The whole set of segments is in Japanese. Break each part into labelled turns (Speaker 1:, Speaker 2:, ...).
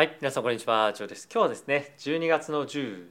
Speaker 1: はい、皆さんこんにちは、ジョーです。今日はですね、12月の13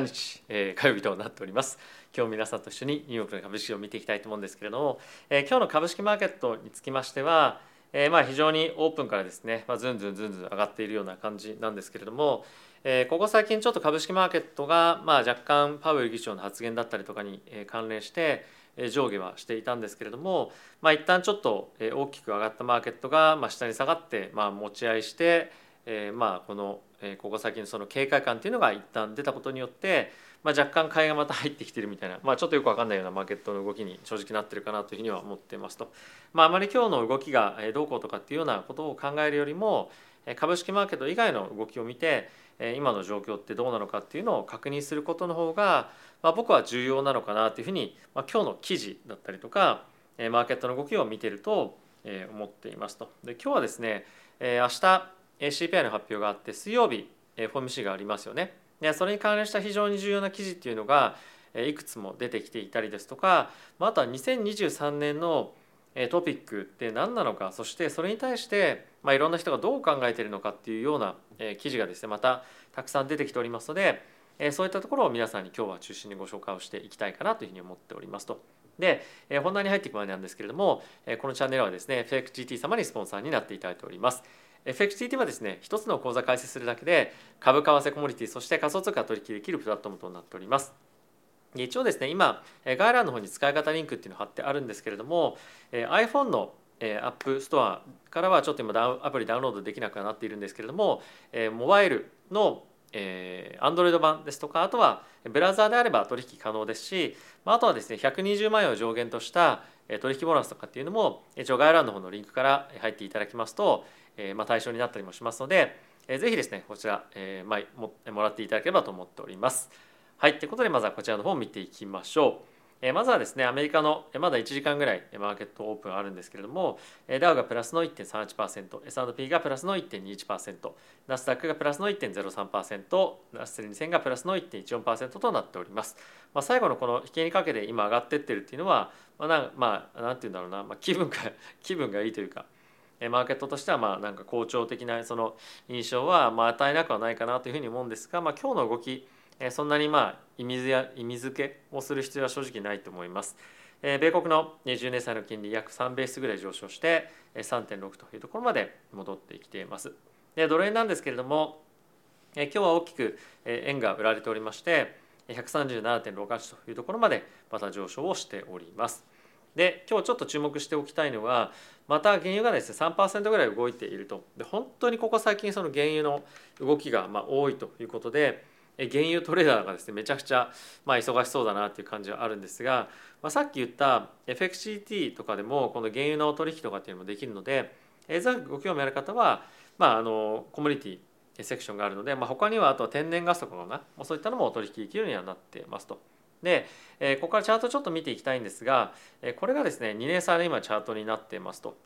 Speaker 1: 日、えー、火曜日となっております。今日皆さんと一緒にニューヨークの株式を見ていきたいと思うんですけれども、えー、今日の株式マーケットにつきましては、えー、まあ非常にオープンからですね、まあ、ずんずんずんずん上がっているような感じなんですけれども、えー、ここ最近ちょっと株式マーケットが、まあ、若干パウエル議長の発言だったりとかに関連して上下はしていたんですけれども、まあ、一旦ちょっと大きく上がったマーケットがま下に下がって、まあ、持ち合いしてえー、まあこの、えー、ここ先のその警戒感っていうのが一旦出たことによって、まあ、若干買いがまた入ってきてるみたいな、まあ、ちょっとよく分かんないようなマーケットの動きに正直なってるかなというふうには思ってますと、まあ、あまり今日の動きがどうこうとかっていうようなことを考えるよりも株式マーケット以外の動きを見て今の状況ってどうなのかっていうのを確認することの方が、まあ、僕は重要なのかなというふうに、まあ、今日の記事だったりとかマーケットの動きを見てると思っていますと。で今日はですね明日 CPI の発表があって水曜日 FOMC がありますよね。でそれに関連した非常に重要な記事っていうのがいくつも出てきていたりですとかあとは2023年のトピックって何なのかそしてそれに対して、まあ、いろんな人がどう考えているのかっていうような記事がですねまたたくさん出てきておりますのでそういったところを皆さんに今日は中心にご紹介をしていきたいかなというふうに思っておりますと。で本題に入っていく前なんですけれどもこのチャンネルはですね FXGT 様にスポンサーになっていただいております。FXTT はですね一つの口座開設するだけで株為替コモディティそして仮想通貨取引できるプラットフォームとなっております。一応ですね今概要欄の方に使い方リンクっていうの貼ってあるんですけれども iPhone の App Store からはちょっと今アプリダウンロードできなくなっているんですけれどもモバイルのえー、Android 版ですとかあとはブラウザーであれば取引可能ですしあとはですね120万円を上限とした取引ボーナスとかっていうのも一応概要欄の方のリンクから入っていただきますとえー、まあ、対象になったりもしますので、えー、ぜひですねこちら、えーまあ、ももらっていただければと思っております。はいということでまずはこちらの方を見ていきましょう。えー、まずはですねアメリカのまだ1時間ぐらいマーケットオープンあるんですけれどもダウがプラスの 1.38%S&P がプラスの1.21%ナスダックがプラスの1.03%ナス2000がプラスの1.14%となっております。まあ、最後のこの引けにかけて今上がってってるっていうのはまあな,、まあ、なんて言うんだろうな、まあ、気分が気分がいいというかマーケットとしてはまあなんか好調的なその印象はまあ与えなくはないかなというふうに思うんですが、まあ、今日の動きそんなにまあ意味や意味付けをする必要は正直ないと思います。米国の10年債の金利約3ベースぐらい上昇して3.6というところまで戻ってきています。でドル円なんですけれども今日は大きく円が売られておりまして137.68というところまでまた上昇をしております。で今日ちょっと注目しておきたいのはまた原油がですね3%ぐらい動いているとで本当にここ最近その原油の動きがまあ多いということで原油トレーダーがですねめちゃくちゃまあ忙しそうだなっていう感じはあるんですが、まあ、さっき言った FXCT とかでもこの原油の取引とかっていうのもできるのでご興味ある方は、まあ、あのコミュニティセクションがあるので、まあ、他にはあとは天然ガスとかがそういったのも取引できるようにはなってますと。で、えここからチャートちょっと見ていきたいんですが、えこれがですね2年債の今チャートになっていますと。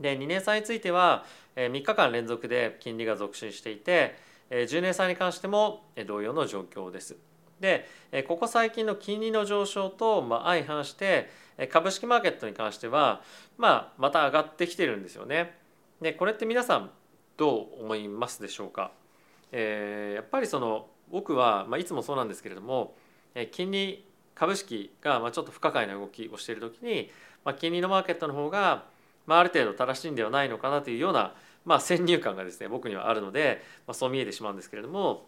Speaker 1: で2年債については3日間連続で金利が続伸していて10年債に関しても同様の状況です。でここ最近の金利の上昇と相反して株式マーケットに関しては、まあ、また上がってきてるんですよね。でこれって皆さんどう思いますでしょうか、えー、やっぱりその僕は、まあ、いつもそうなんですけれども金利株式がちょっと不可解な動きをしている時に、金利のマーケットの方がある程度正しいんではないのかなというようなまあ先入観がですね僕にはあるので、そう見えてしまうんですけれども、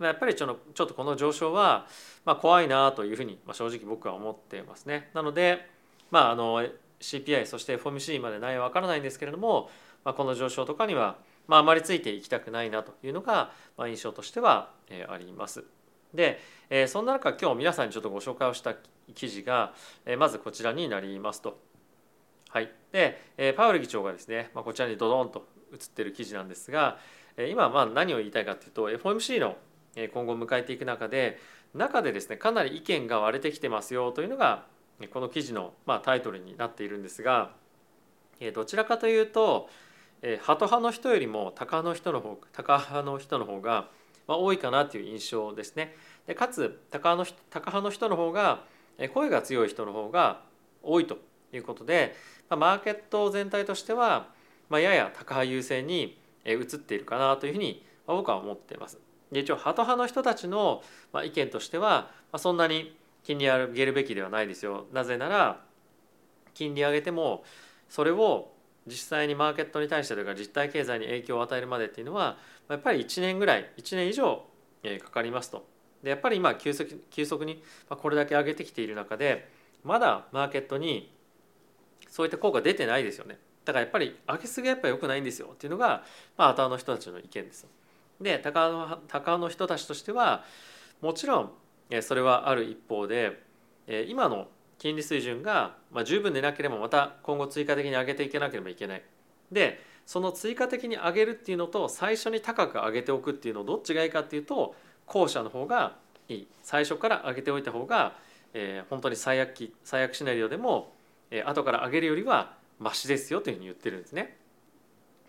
Speaker 1: やっぱりちょっとこの上昇はまあ怖いなというふうに正直僕は思っていますね。なので、まあ、あの CPI そして FOMC まで内容は分からないんですけれども、この上昇とかにはまああまりついていきたくないなというのが印象としてはあります。で、えー、そんな中今日皆さんにちょっとご紹介をした記事が、えー、まずこちらになりますと。はい、で、えー、パウエル議長がですね、まあ、こちらにドドンと映ってる記事なんですが、えー、今まあ何を言いたいかというと FOMC の今後迎えていく中で中でですねかなり意見が割れてきてますよというのがこの記事のまあタイトルになっているんですが、えー、どちらかというと、えー、ハト派の人よりもタカ派の人の方タカ派の人の方がまあ、多いかなという印象ですね。でかつタカの派の人の方が声が強い人の方が多いということで、まあ、マーケット全体としては、まあ、ややタカ派優勢に移っているかなというふうに僕は思っています。で一応ハト派の人たちの意見としてはまあそんなに金利上げるべきではないですよ。なぜなら金利上げてもそれを実際にマーケットに対してというか実体経済に影響を与えるまでっていうのはやっぱり1年ぐらい1年以上かかりますと。でやっぱり今急速急速にこれだけ上げてきている中でまだマーケットにそういった効果出てないですよね。だからやっぱり上げすぎはやっぱり良くないんですよっていうのが、まあ、アタの人たちの意見です。で高の高の人たちとしてはもちろんそれはある一方で今の金利水準がま十分でなければまた今後追加的に上げていけなければいけない。でその追加的に上げるっていうのと最初に高く上げておくっていうのどっちがいいかっていうと後者の方がいい最初から上げておいた方が、えー、本当に最悪期最悪シナリオでも、えー、後から上げるよりはマシですよというふうに言ってるんですね。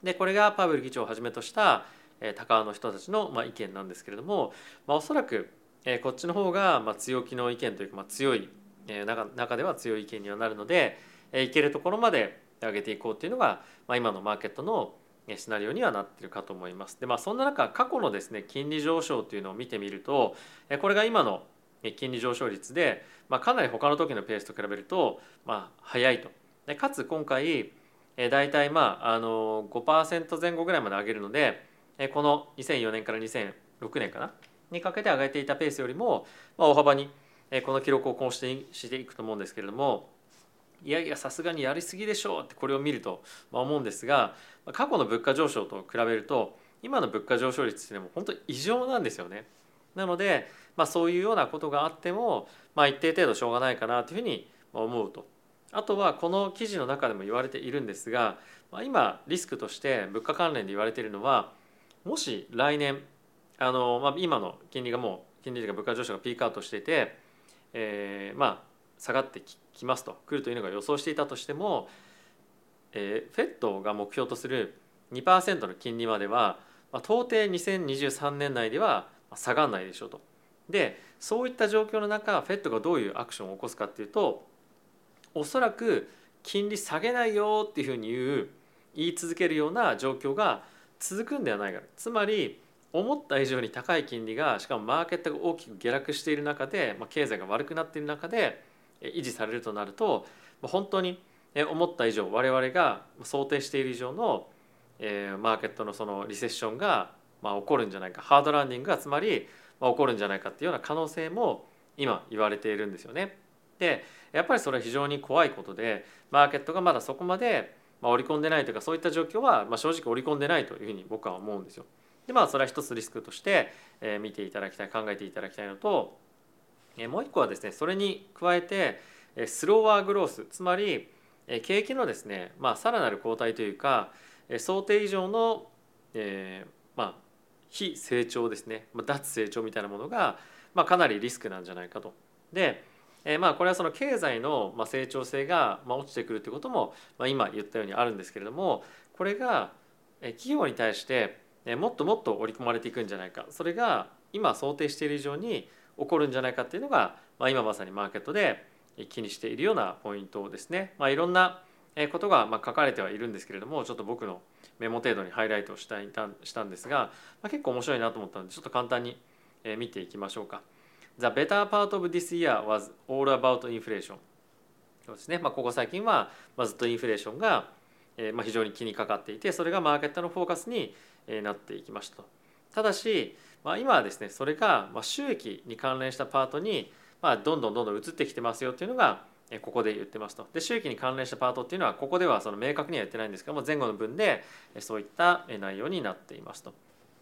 Speaker 1: でこれがパウエル議長をはじめとした、えー、高の人たちの、まあ、意見なんですけれども、まあ、おそらく、えー、こっちの方が、まあ、強気の意見というか、まあ、強い、中中では強い意見にはなるので、えー、いけるところまで上げていこうっていうのが、まあ、今のマーケットのシナリオにはなってるかと思います。でまあそんな中過去のですね金利上昇というのを見てみるとこれが今の金利上昇率で、まあ、かなり他の時のペースと比べると、まあ、早いと。でかつ今回大体まああの5%前後ぐらいまで上げるのでこの2004年から2006年かな？にかけて上げていたペースよりも、まあ、大幅にこの記録を更新していくと思うんですけれどもいやいやさすがにやりすぎでしょうってこれを見ると思うんですが過去の物価上昇と比べると今の物価上昇率っていうのも本当に異常なんですよね。なので、まあ、そういうようなことがあっても、まあ、一定程度しょうがないかなというふうに思うと。あとはこの記事の中でも言われているんですが、まあ、今リスクとして物価関連で言われているのはもし来年あの、まあ、今の金利がもう金利というか物価上昇がピークアウトしていて、えー、まあ下がってきますと来るというのが予想していたとしても、えー、フェットが目標とする2%の金利までは、まあ、到底2023年内では下がらないでしょうと。でそういった状況の中フェットがどういうアクションを起こすかっていうとおそらく金利下げないよっていうふうに言う言い続けるような状況が続くんではないかつまり思った以上に高い金利がしかもマーケットが大きく下落している中で、まあ、経済が悪くなっている中で維持されるとなると本当に思った以上我々が想定している以上のマーケットのそのリセッションがまあ起こるんじゃないかハードランディングがつまり起こるんじゃないかっていうような可能性も今言われているんですよね。でやっぱりそれは非常に怖いことでマーケットがまだそこまで織り込んでないというかそういった状況は正直織り込んでないというふうに僕は思うんですよ。でまあそれは一つリスクとして見ていただきたい考えていただきたいのともう一個はですねそれに加えてスローワーグロースつまり景気のですね、まあ、さらなる後退というか想定以上の、えー、まあ非成長ですね、まあ、脱成長みたいなものが、まあ、かなりリスクなんじゃないかと。で、えー、まあこれはその経済の成長性が落ちてくるということも、まあ、今言ったようにあるんですけれどもこれが企業に対してもっともっと織り込まれていくんじゃないかそれが今想定している以上に起こるんじゃないかっていうのが、まあ、今まさにマーケットで気にしているようなポイントですね。まあ、いろんなことがま書かれてはいるんですけれどもちょっと僕のメモ程度にハイライトをしたしたんですが、まあ、結構面白いなと思ったのでちょっと簡単に見ていきましょうか。The better part of this year was all about inflation. そうですね、まあ、ここ最近は、ずっとインフレーションが、非常に気にかかっていてそれがマーケットのフォーカスになっていきましたと。ただし、まあ、今はですねそれが収益に関連したパートに、どんどんどんどん移ってきてますよっていうのがここで言ってますと。で収益に関連したパートっていうのはここではその明確には言ってないんですけども前後の文でそういった内容になっていますと。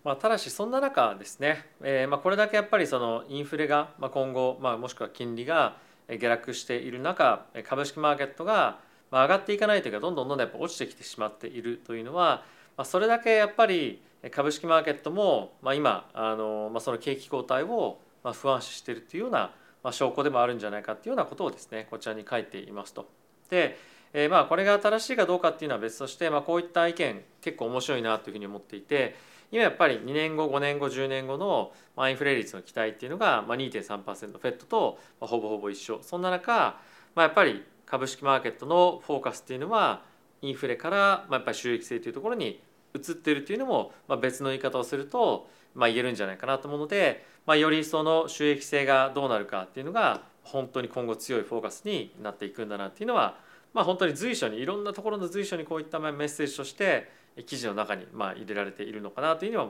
Speaker 1: まあ、ただしそんな中ですね、えー、まあこれだけやっぱりそのインフレが今後、まあ、もしくは金利が下落している中株式マーケットが上がっていかないというかどんどんどんどんやっぱ落ちてきてしまっているというのは、まあ、それだけやっぱり株式マーケットも、まあ、今あの、まあ、その景気後退を不安視しているというようなまあ、証拠でもあるんじゃないかっていうようなことをですねこちらに書いていますと。で、えー、まあこれが正しいかどうかっていうのは別として、まあ、こういった意見結構面白いなというふうに思っていて今やっぱり2年後5年後10年後のインフレ率の期待っていうのが2.3%フェットとほぼほぼ一緒そんな中、まあ、やっぱり株式マーケットのフォーカスっていうのはインフレからやっぱり収益性というところに移ってるというのも、まあ、別の言い方をすると、まあ、言えるんじゃないかなと思うので、まあ、よりその収益性がどうなるかっていうのが本当に今後強いフォーカスになっていくんだなっていうのは、まあ、本当に随所にいろんなところの随所にこういったメッセージとして記事の中にまあ入れられているのかなというふうには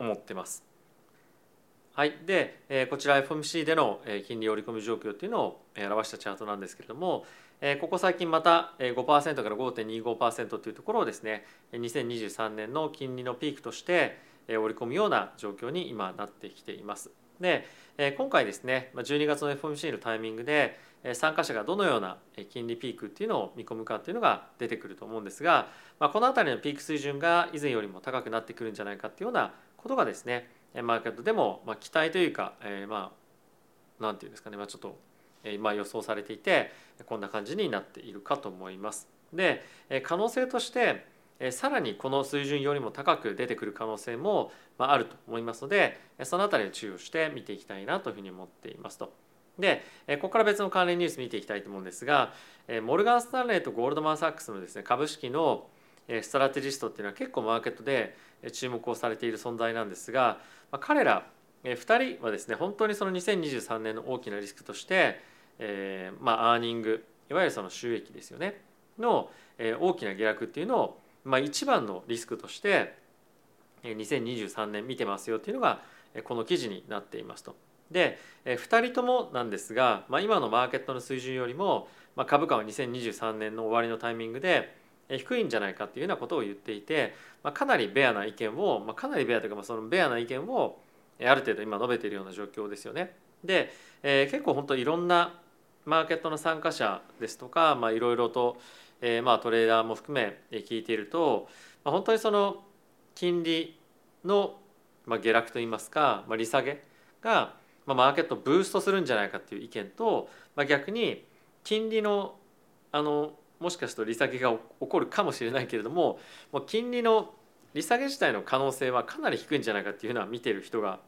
Speaker 1: 思ってます。はい、で、こちら FOMC での金利織り込み状況っていうのを表したチャートなんですけれども、ここ最近また5%から5.25%というところをですね2023年の金利のピークとして織り込むような状況に今なってきています。で今回ですね12月の FOMC のタイミングで参加者がどのような金利ピークっていうのを見込むかっていうのが出てくると思うんですが、まあ、この辺りのピーク水準が以前よりも高くなってくるんじゃないかっていうようなことがですねマーケットでも期待というか、え、まあ何て言うんですかね、まあ、ちょっと、えまあ、予想されていてこんな感じになっているかと思います。で可能性としてさらにこの水準よりも高く出てくる可能性もあると思いますのでその辺りを注意をして見ていきたいなというふうに思っていますと。でここから別の関連ニュース見ていきたいと思うんですがモルガン・スタンレーとゴールドマン・サックスのですね株式のストラテジストっていうのは結構マーケットで注目をされている存在なんですが彼ら2人はですね本当にその2023年の大きなリスクとして、えー、まあアーニングいわゆるその収益ですよねの大きな下落っていうのを、まあ、一番のリスクとして2023年見てますよっていうのがこの記事になっていますと。で2人ともなんですが、まあ、今のマーケットの水準よりも、まあ、株価は2023年の終わりのタイミングで低いんじゃないかっていうようなことを言っていて、まあ、かなりベアな意見を、まあ、かなりベアというか、まあ、そのベアな意見をある程度今述べているような状況ですよね。で、えー、結構本当いろんなマーケットの参加者ですとか、いろいろと、えー、まあトレーダーも含め聞いていると、まあ、本当にその金利の、まあ、下落といいますか、まあ、利下げが、まあ、マーケットをブーストするんじゃないかっていう意見と、まあ、逆に金利のあのもしかすると利下げが起こるかもしれないけれどももう金利の利下げ自体の可能性はかなり低いんじゃないかっていうのは見てる人が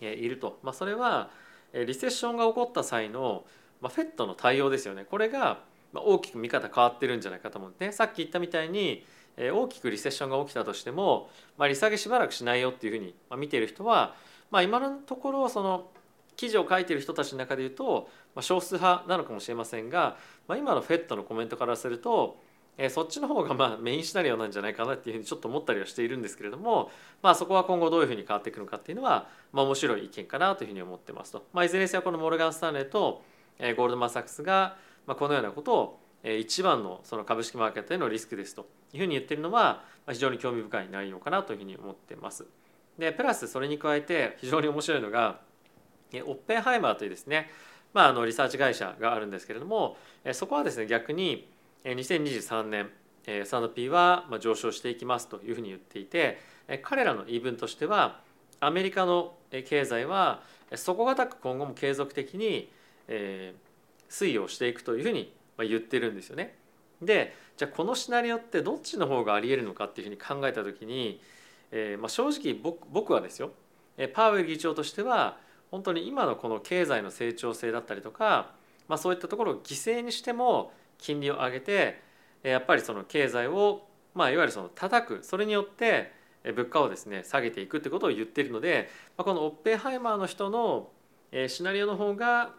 Speaker 1: いると、まあ、それはリセッションが起こった際の、まあ、フェットの対応ですよね。これが大きく見方変わってるんじゃないかと思ってさっき言ったみたいに大きくリセッションが起きたとしても、まあ、利下げしばらくしないよっていうふうに見ている人は、まあ、今のところその記事を書いてる人たちの中でいうと、ま、少数派なのかもしれませんが、まあ、今のフェットのコメントからすると、え、そっちの方がまあメインシナリオなんじゃないかなっていうふうにちょっと思ったりはしているんですけれども、まあ、そこは今後どういうふうに変わっていくのかっていうのは、まあ、面白い意見かなというふうに思ってますと、まあ、いずれにせよこのモルガン・スタンレーと、ゴールドマン・サックスが、このようなことを一番のその株式マーケットへのリスクですというふうに言ってるのは非常に興味深い内容かなというふうに思ってます。でプラスそれに加えて非常に面白いのがオッペンハイマーというですね、まあ、あのリサーチ会社があるんですけれどもそこはですね逆に2023年 S&P は上昇していきますというふうに言っていて彼らの言い分としてはアメリカの経済は底堅く今後も継続的に推移をしていくというふうに言ってるんですよね。でじゃあこのシナリオってどっちの方がありえるのかっていうふうに考えた時に、えーまあ、正直僕僕はですよパウエル議長としては本当に今のこの経済の成長性だったりとか、まあ、そういったところを犠牲にしても金利を上げてやっぱりその経済を、まあ、いわゆるその叩くそれによって物価をですね下げていくってことを言っているので、まあ、このオッペンハイマーの人のシナリオの方が、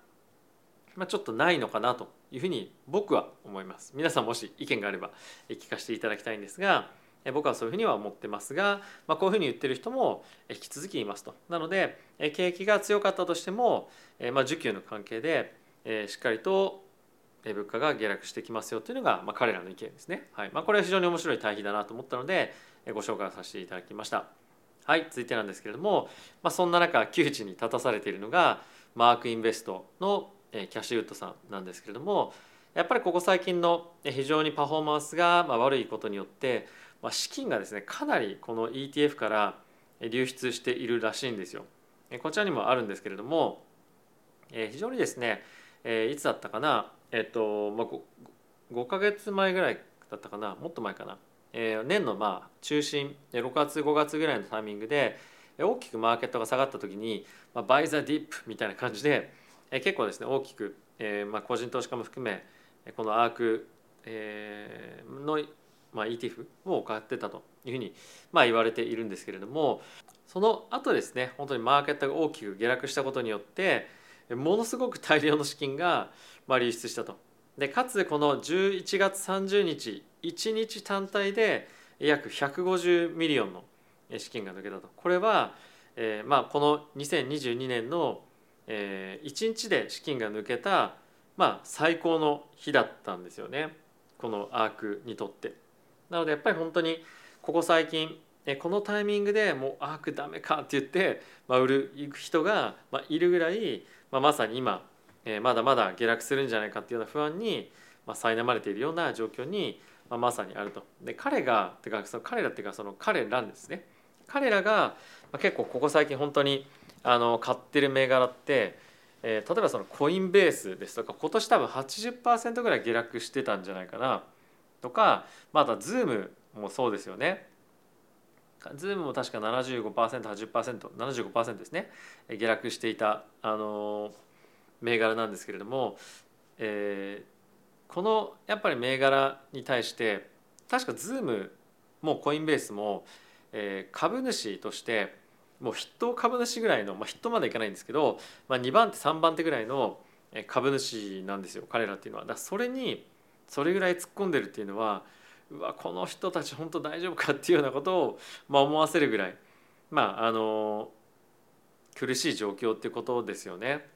Speaker 1: まあ、ちょっとないのかなというふうに僕は思います。皆さんもし意見があれば聞かせていただきたいんですが。僕はそういうふうには思ってますが、まあ、こういうふうに言ってる人も引き続きいますと。なので景気が強かったとしても、まあ、需給の関係でしっかりと物価が下落してきますよというのが、まあ、彼らの意見ですね。はいまあ、これは非常に面白い対比だなと思ったのでご紹介させていただきました。はい、続いてなんですけれども、まあ、そんな中窮地に立たされているのがマークインベストのキャッシュウッドさんなんですけれどもやっぱりここ最近の非常にパフォーマンスが悪いことによってま、資金がですねかなりこの ETF から流出しているらしいんですよ。こちらにもあるんですけれども非常にですねいつだったかなえっと、まあ、5, か月前ぐらいだったかなもっと前かな年のまあ中心6月5月ぐらいのタイミングで大きくマーケットが下がった時に、ま、バイザディップみたいな感じでえ結構ですね大きく、えまあ、個人投資家も含めこのアークえのまあ、ETF を買ってたというふうにまあ言われているんですけれどもその後ですね本当にマーケットが大きく下落したことによってものすごく大量の資金がまあ流出したと。でかつこの11月30日1日単体で約150ミリオンの資金が抜けたとこれは、えー、まあこの2022年の、えー、1日で資金が抜けた、まあ、最高の日だったんですよねこのアークにとって。なのでやっぱり本当にここ最近このタイミングでもうアークダメかって言って、まあ、売る行く人が、まあ、いるぐらい、まあ、まさに今、えー、まだまだ下落するんじゃないかっていうような不安に、まあ、苛まれているような状況に、まあ、まさにあると。で彼がてかその彼らっていうかその彼らですね彼らが、まあ、結構ここ最近本当にあの買ってる銘柄って、えー、例えばその Coinbase ですとか今年多分80%ぐらい下落してたんじゃないかなとかまた Zoom もそうですよね。 Zoom も確か 75%80%75% ですね下落していたあの銘柄なんですけれども、えー、このやっぱり銘柄に対して確か Zoom も Coinbase も、えー、株主としてもう筆頭株主ぐらいの、まあ、筆頭までいかないんですけど、まあ、2番手3番手ぐらいの株主なんですよ彼らっていうのは。だそれにそれぐらい突っ込んでるっていうのはうわこの人たち本当大丈夫かっていうようなことを、まあ、思わせるぐらいまああの苦しい状況っていうことですよね。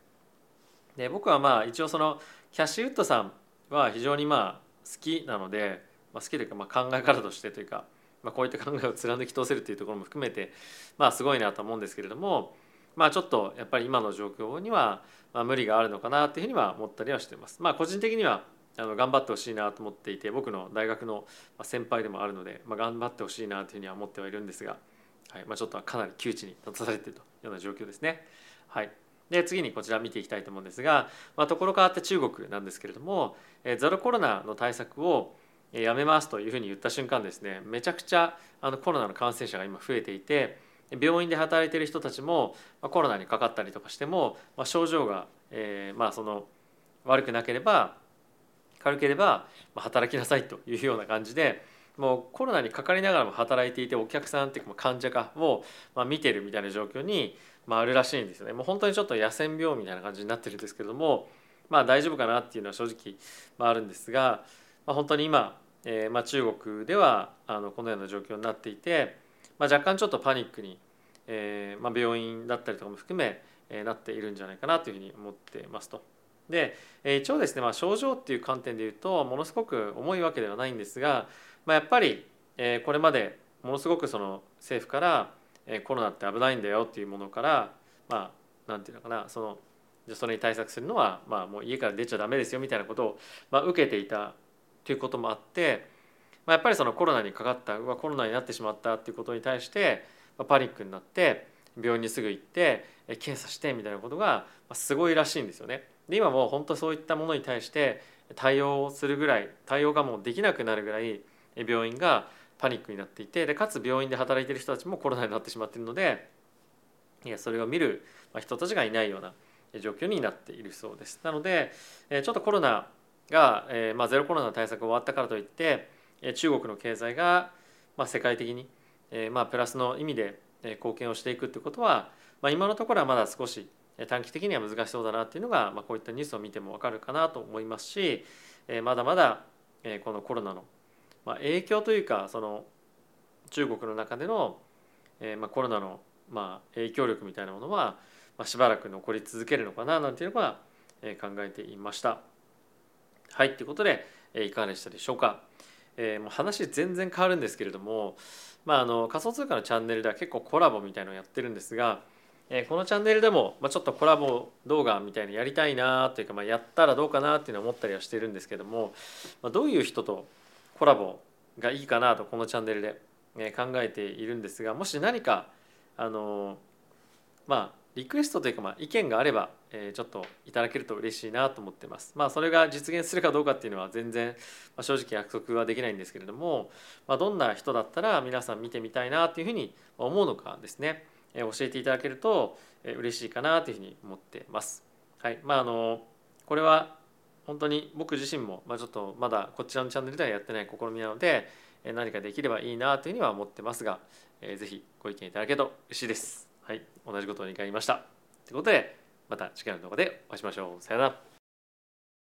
Speaker 1: で僕はまあ一応そのキャッシュウッドさんは非常にまあ好きなので、まあ、好きというかまあ考え方としてというか、まあ、こういった考えを貫き通せるというところも含めてまあすごいなと思うんですけれどもまあちょっとやっぱり今の状況にはまあ無理があるのかなっていうふうには思ったりはしてます。まあ個人的にはあの頑張ってほしいなと思っていて僕の大学の先輩でもあるので、まあ、頑張ってほしいなというふうには思ってはいるんですが、はいまあ、ちょっとかなり窮地に立たされているというような状況ですね。はい、で次にこちら見ていきたいと思うんですが、まあ、ところ変わって中国なんですけれども、えゼロコロナの対策をやめますというふうに言った瞬間ですねめちゃくちゃあのコロナの感染者が今増えていて病院で働いている人たちもコロナにかかったりとかしても、ま、症状が、えー、まあその悪くなければ軽ければ働きなさいというような感じでもうコロナにかかりながらも働いていてお客さんっていうか患者かを見てるみたいな状況にあるらしいんですよね。もう本当にちょっと野戦病みたいな感じになってるんですけどもまあ大丈夫かなっていうのは正直あるんですが、まあ、本当に今、えー、まあ中国ではあのこのような状況になっていて、まあ、若干ちょっとパニックに、えーまあ、病院だったりとかも含め、えー、なっているんじゃないかなというふうに思ってますと。でえ一応ですね、まあ、症状っていう観点で言うとものすごく重いわけではないんですが、まあ、やっぱりえこれまでものすごくその政府からえコロナって危ないんだよっていうものからまあなんていうのかなそのそれに対策するのは、まあ、もう家から出ちゃダメですよみたいなことを、まあ、受けていたということもあって、まあ、やっぱりそのコロナにかかったうわコロナになってしまったっていうことに対して、まあ、パニックになって病院にすぐ行って検査してみたいなことがすごいらしいんですよね。で今も本当そういったものに対して対応するぐらい対応がもうできなくなるぐらい病院がパニックになっていてでかつ病院で働いてる人たちもコロナになってしまっているのでいやそれを見る人たちがいないような状況になっているそうです。なのでちょっとコロナが、えまあ、ゼロコロナ対策終わったからといって中国の経済が、まあ、世界的に、えまあ、プラスの意味で貢献をしていくということは、まあ、今のところはまだ少し短期的には難しそうだなっていうのが、まあ、こういったニュースを見ても分かるかなと思いますしまだまだこのコロナのまあ影響というかその中国の中でのえーまあコロナのまあ影響力みたいなものはまあしばらく残り続けるのかななんていうのは考えていました。はいということでいかがでしたでしょうか？えー、もう話全然変わるんですけれども、まあ、あの仮想通貨のチャンネルでは結構コラボみたいのをやってるんですがえこのチャンネルでも、まあ、ちょっとコラボ動画みたいにやりたいなというか、まあ、やったらどうかなっていうのは思ったりはしてるんですけども、まあ、どういう人とコラボがいいかなとこのチャンネルで、え考えているんですがもし何かあのまあリクエストというか、まあ、意見があれば、えちょっといただけると嬉しいなと思ってます。まあそれが実現するかどうかっていうのは全然、ま正直約束はできないんですけれども、まあ、どんな人だったら皆さん見てみたいなっていうふうに思うのかですね。教えていただけると嬉しいかなというふうに思ってます。はいまあ、あのこれは本当に僕自身も、まあ、ちょっとまだこちらのチャンネルではやってない試みなので何かできればいいなというふうには思ってますが、えー、ぜひご意見いただけると嬉しいです。はい、同じことを2回言いました。ということでまた次回の動画でお会いしましょう。さよなら。